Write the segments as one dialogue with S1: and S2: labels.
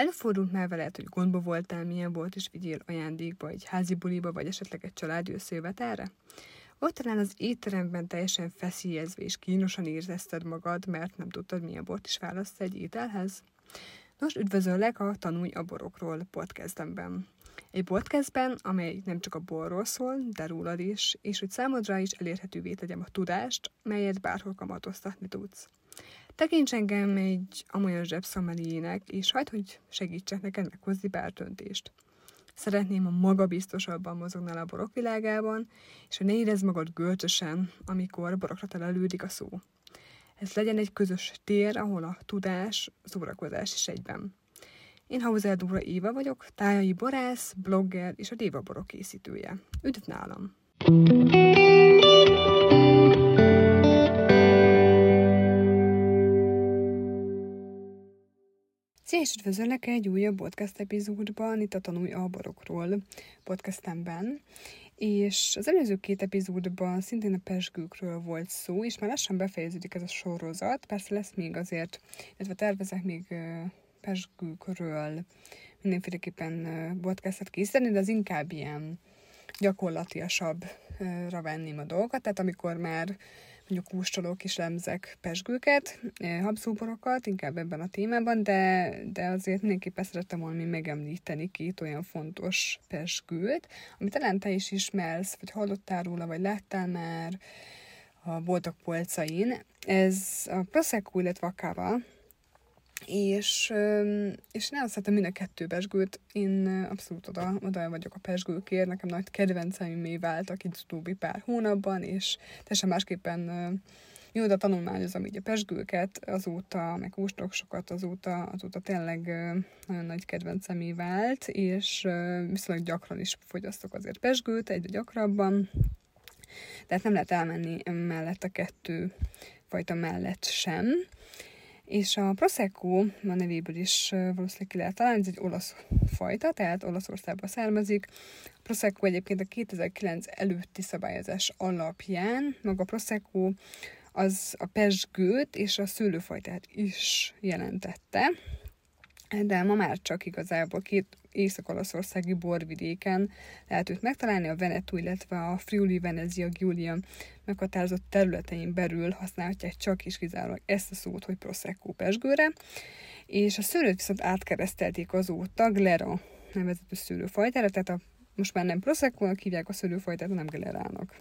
S1: Előfordult már veled, hogy gondba voltál, milyen volt, és vigyél ajándékba, egy házi buliba, vagy esetleg egy családi összejövetelre? Ott talán az étteremben teljesen feszélyezve és kínosan érezted magad, mert nem tudtad, milyen bort is választ egy ételhez? Nos, üdvözöllek a Tanulj a borokról podcastemben. Egy podcastben, amely nem csak a borról szól, de rólad is, és hogy számodra is elérhetővé tegyem a tudást, melyet bárhol kamatoztatni tudsz. Tekints engem egy amolyan zsebszomeliének, és hagyd, hogy segítsek neked meghozni pár döntést. Szeretném, ha magabiztosabban mozognál a borok világában, és hogy ne érezd magad görcsösen, amikor borokra telelődik a szó. Ez legyen egy közös tér, ahol a tudás, szórakozás is egyben. Én Hauser Dóra Éva vagyok, tájai borász, blogger és a Déva borok készítője. Üdv nálam! Szia, és üdvözöllek egy újabb podcast epizódban, itt a Tanulj a borokról podcastemben. És az előző két epizódban szintén a pesgőkről volt szó, és már lassan befejeződik ez a sorozat. Persze lesz még azért, illetve tervezek még pesgőkről mindenféleképpen podcastet készíteni, de az inkább ilyen gyakorlatiasabbra venném a dolgokat, tehát amikor már mondjuk kóstolok és lemzek pesgőket, habszóborokat, inkább ebben a témában, de, de azért mindenképpen szerettem volna megemlíteni két olyan fontos pesgőt, amit talán te is ismersz, vagy hallottál róla, vagy láttál már a boltok polcain. Ez a Prosecco, illetve a Cava, és, és ne azt mind a kettő pesgőt, én abszolút oda, oda vagyok a pesgőkért, nekem nagy kedvenceimé váltak itt utóbbi pár hónapban, és teljesen másképpen de tanulmányozom így a pesgőket, azóta, meg kóstolok azóta, azóta tényleg nagyon nagy kedvencemé vált, és viszonylag gyakran is fogyasztok azért pesgőt, egyre gyakrabban, tehát nem lehet elmenni mellett a kettő fajta mellett sem. És a Prosecco, a nevéből is valószínűleg ki lehet találni, ez egy olasz fajta, tehát Olaszországban származik. A Prosecco egyébként a 2009 előtti szabályozás alapján, maga Prosecco az a pesgőt és a szőlőfajtát is jelentette, de ma már csak igazából két észak-olaszországi borvidéken lehet őt megtalálni, a Veneto, illetve a Friuli Venezia Giulia meghatározott területein belül használhatják csak és kizárólag ezt a szót, hogy Prosecco pesgőre, és a szőlőt viszont átkeresztelték azóta Glera nevezetű szőlőfajtára, tehát a, most már nem Prosecco-nak hívják a szőlőfajtát, hanem Glerának.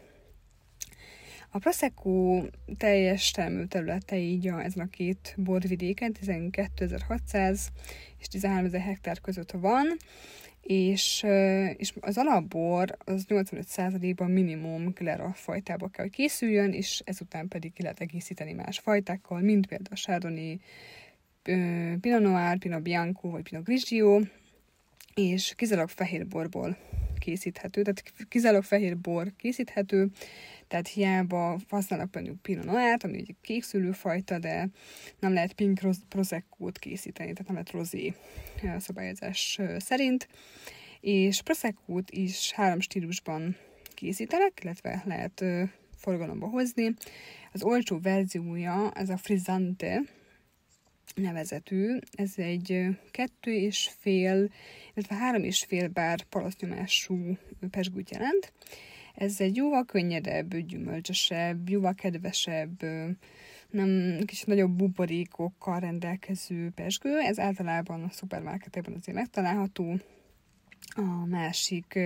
S1: A Prosecco teljes termőterülete így a, ezen a két borvidéken 12.600 és 13.000 hektár között van, és, és az alapbor az 85%-ban minimum glera fajtába kell, hogy készüljön, és ezután pedig ki lehet egészíteni más fajtákkal, mint például a Chardonnay, Pinot Noir, Pinot Bianco vagy Pinot Grigio, és kizárólag fehér borból készíthető, tehát kizárólag fehér bor készíthető, tehát hiába használnak Pinot Noir-t, ami egy kékszülőfajta, de nem lehet pink prosecco készíteni, tehát nem lehet rozé szabályozás szerint. És prosecco is három stílusban készítenek, illetve lehet forgalomba hozni. Az olcsó verziója, ez a frizzante, nevezetű. Ez egy kettő és fél, illetve három és fél bár palasznyomású pesgőt jelent. Ez egy jóval könnyedebb, gyümölcsösebb, jóval kedvesebb, nem kicsit nagyobb buborékokkal rendelkező pesgő. Ez általában a szupermarketekben azért megtalálható. A másik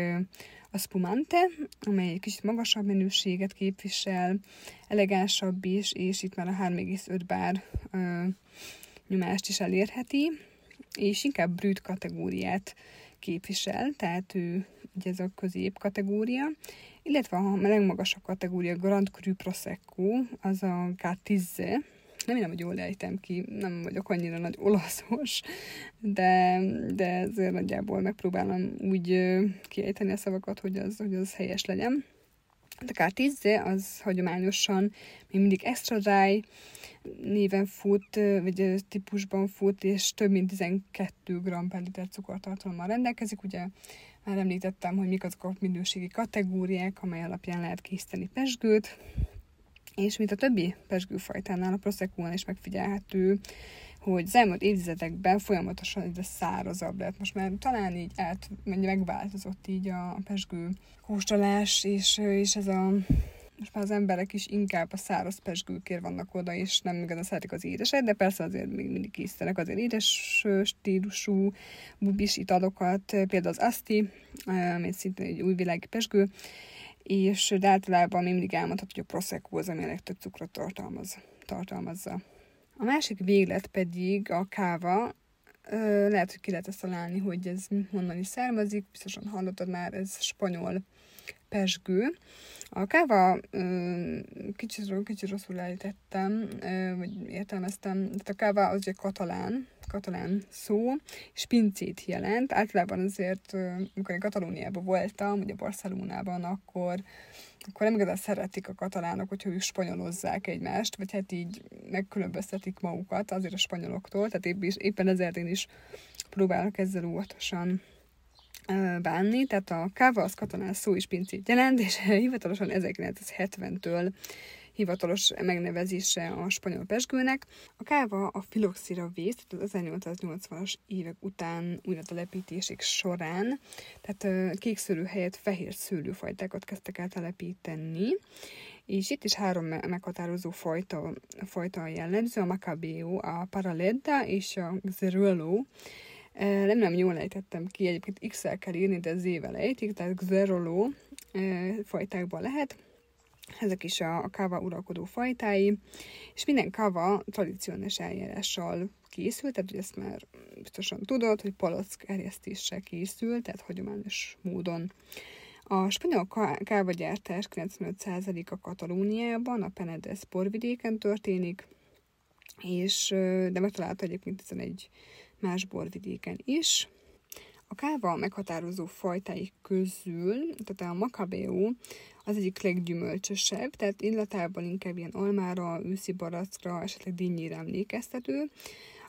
S1: a spumante, amely egy kicsit magasabb minőséget képvisel, elegánsabb is, és itt már a 3,5 bár nyomást is elérheti, és inkább brüt kategóriát képvisel, tehát ő ugye ez a közép kategória, illetve a legmagasabb kategória Grand Cru Prosecco, az a Gatizze, nem tudom, hogy jól ejtem ki, nem vagyok annyira nagy olaszos, de, de ezért nagyjából megpróbálom úgy kiejteni a szavakat, hogy az, hogy az helyes legyen. A Gatizze az hagyományosan még mindig extra dry, néven fut, vagy típusban fut, és több mint 12 g per liter cukortartalommal rendelkezik. Ugye már említettem, hogy mik azok a minőségi kategóriák, amely alapján lehet készíteni pesgőt, és mint a többi pesgőfajtánál a prosecco is megfigyelhető, hogy az elmúlt évtizedekben folyamatosan egyre szárazabb lett. Most már talán így át, megváltozott így a pesgő kóstolás, és, és ez a most már az emberek is inkább a száraz pesgőkért vannak oda, és nem igazán szeretik az édeset, de persze azért még mindig készítenek azért édes stílusú bubis italokat, például az aszti, ami szintén egy újvilági pesgő, és de általában még mindig elmondható, hogy a Prosecco az, ami a legtöbb cukrot tartalmaz, tartalmazza. A másik véglet pedig a káva, lehet, hogy ki lehet ezt találni, hogy ez honnan is származik, biztosan hallottad már, ez spanyol pesgő. A káva kicsit, kicsit rosszul elítettem, vagy értelmeztem, tehát a káva az ugye katalán, katalán szó, és pincét jelent. Általában azért, amikor én Katalóniában voltam, ugye Barcelonában, akkor, akkor nem igazán szeretik a katalánok, hogyha ők spanyolozzák egymást, vagy hát így megkülönböztetik magukat azért a spanyoloktól, tehát éppen ezért én is próbálok ezzel óvatosan bánni, tehát a káva az katonás szó is pincét jelent, és hivatalosan 1970-től hivatalos megnevezése a spanyol pesgőnek. A káva a filoxira vész, tehát az 1880-as évek után újra telepítések során, tehát kékszőlő helyett fehér szőlőfajtákat kezdtek el telepíteni, és itt is három meghatározó fajta, fajta jellemző, a Macabeo, a Paraledda és a Xerulo, nem nem jól ejtettem ki, egyébként x kell írni, de Z-vel ejtik, tehát Xerolo fajtákban lehet. Ezek is a, a káva uralkodó fajtái, és minden káva tradicionális eljárással készül, tehát hogy ezt már biztosan tudod, hogy palack erjesztéssel készül, tehát hagyományos módon. A spanyol kávagyártás 95%-a Katalóniában, a Penedes porvidéken történik, és de megtalálta egyébként 11 más borvidéken is. A káva meghatározó fajtáik közül, tehát a Macabeo az egyik leggyümölcsösebb, tehát illatában inkább ilyen almára, őszi barackra, esetleg dinnyére emlékeztető.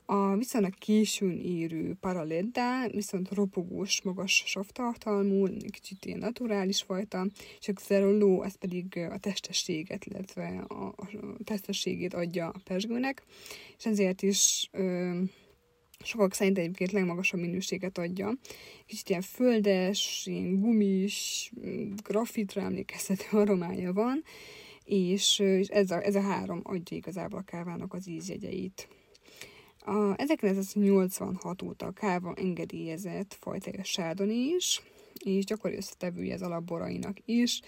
S1: A viszonylag későn érő paraledda, viszont ropogós, magas savtartalmú, kicsit ilyen naturális fajta, és a xeroló, ez pedig a testességet, illetve a, a testességét adja a pesgőnek, és ezért is ö, sokak szerint egyébként legmagasabb minőséget adja. Kicsit ilyen földes, ilyen gumis, grafitra emlékeztető aromája van, és, és ez, a, ez a három adja igazából a kávának az ízjegyeit. A 1986 óta a káva engedélyezett fajtája sárdoni is, és gyakori összetevője az alapborainak is,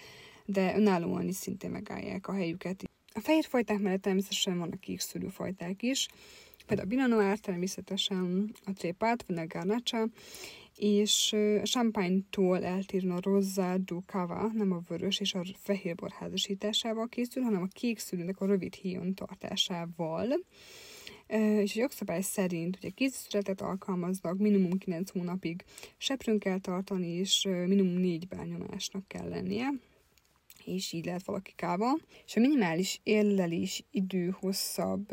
S1: de önállóan is szintén megállják a helyüket. A fehér fajták mellett természetesen vannak kék fajták is, a Pinot természetesen a Trépát, a Garnacha, és champagne-tól eltérően a Rosado Cava, nem a vörös és a fehérbor házasításával készül, hanem a kék szülőnek a rövid híjon tartásával. És a jogszabály szerint ugye készületet alkalmaznak, minimum 9 hónapig seprőn kell tartani, és minimum 4 bányomásnak kell lennie és így lehet valaki káva. És a minimális érlelés idő hosszabb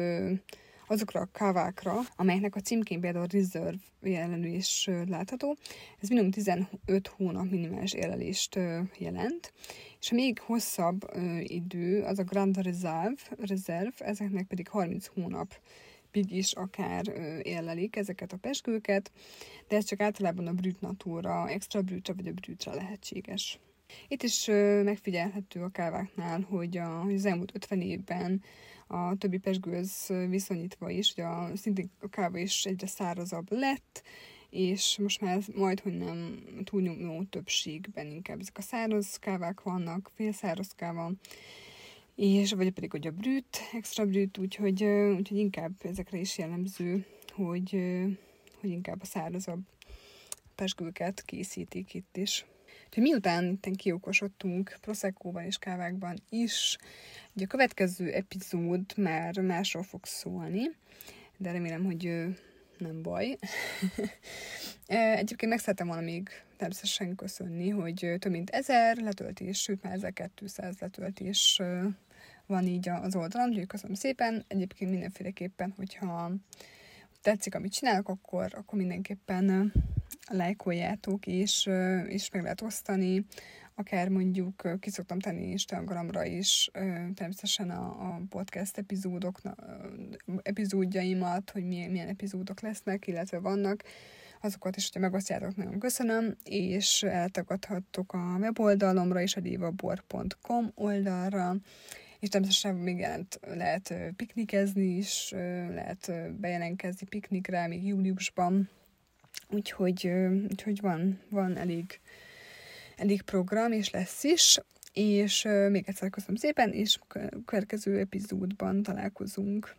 S1: azokra a kávákra, amelyeknek a címkén például Reserve jelenő is látható. Ez minimum 15 hónap minimális érlelést jelent, és a még hosszabb idő az a Grand Reserve, Reserve ezeknek pedig 30 hónap is akár érlelik ezeket a peskőket, de ez csak általában a brüt natúra, extra brütre vagy a brütre lehetséges. Itt is megfigyelhető a káváknál, hogy az elmúlt 50 évben a többi pesgőhöz viszonyítva is, hogy a, szintén a káva is egyre szárazabb lett, és most már majd, hogy nem túlnyomó többségben inkább ezek a száraz kávák vannak, félszáraz káva, és vagy pedig hogy a brüt, extra brüt, úgyhogy, úgyhogy inkább ezekre is jellemző, hogy, hogy inkább a szárazabb pesgőket készítik itt is. Úgyhogy miután kiokosodtunk proszekóban és kávákban is, ugye a következő epizód már másról fog szólni, de remélem, hogy nem baj. Egyébként meg szeretem volna még természetesen köszönni, hogy több mint ezer letöltés, sőt már 1200 letöltés van így az oldalon, úgyhogy köszönöm szépen. Egyébként mindenféleképpen, hogyha tetszik, amit csinálok, akkor, akkor mindenképpen lájkoljátok, és, és meg lehet osztani. Akár mondjuk ki szoktam tenni Instagramra is természetesen a, a podcast epizódok, epizódjaimat, hogy milyen, milyen epizódok lesznek, illetve vannak, azokat is, hogyha megosztjátok, nagyon köszönöm, és eltagadhattok a weboldalomra is, a divabor.com oldalra, és természetesen még jelent, lehet piknikezni is, lehet bejelentkezni piknikre, még júliusban, úgyhogy, úgyhogy van, van elég, elég program, és lesz is, és még egyszer köszönöm szépen, és következő epizódban találkozunk.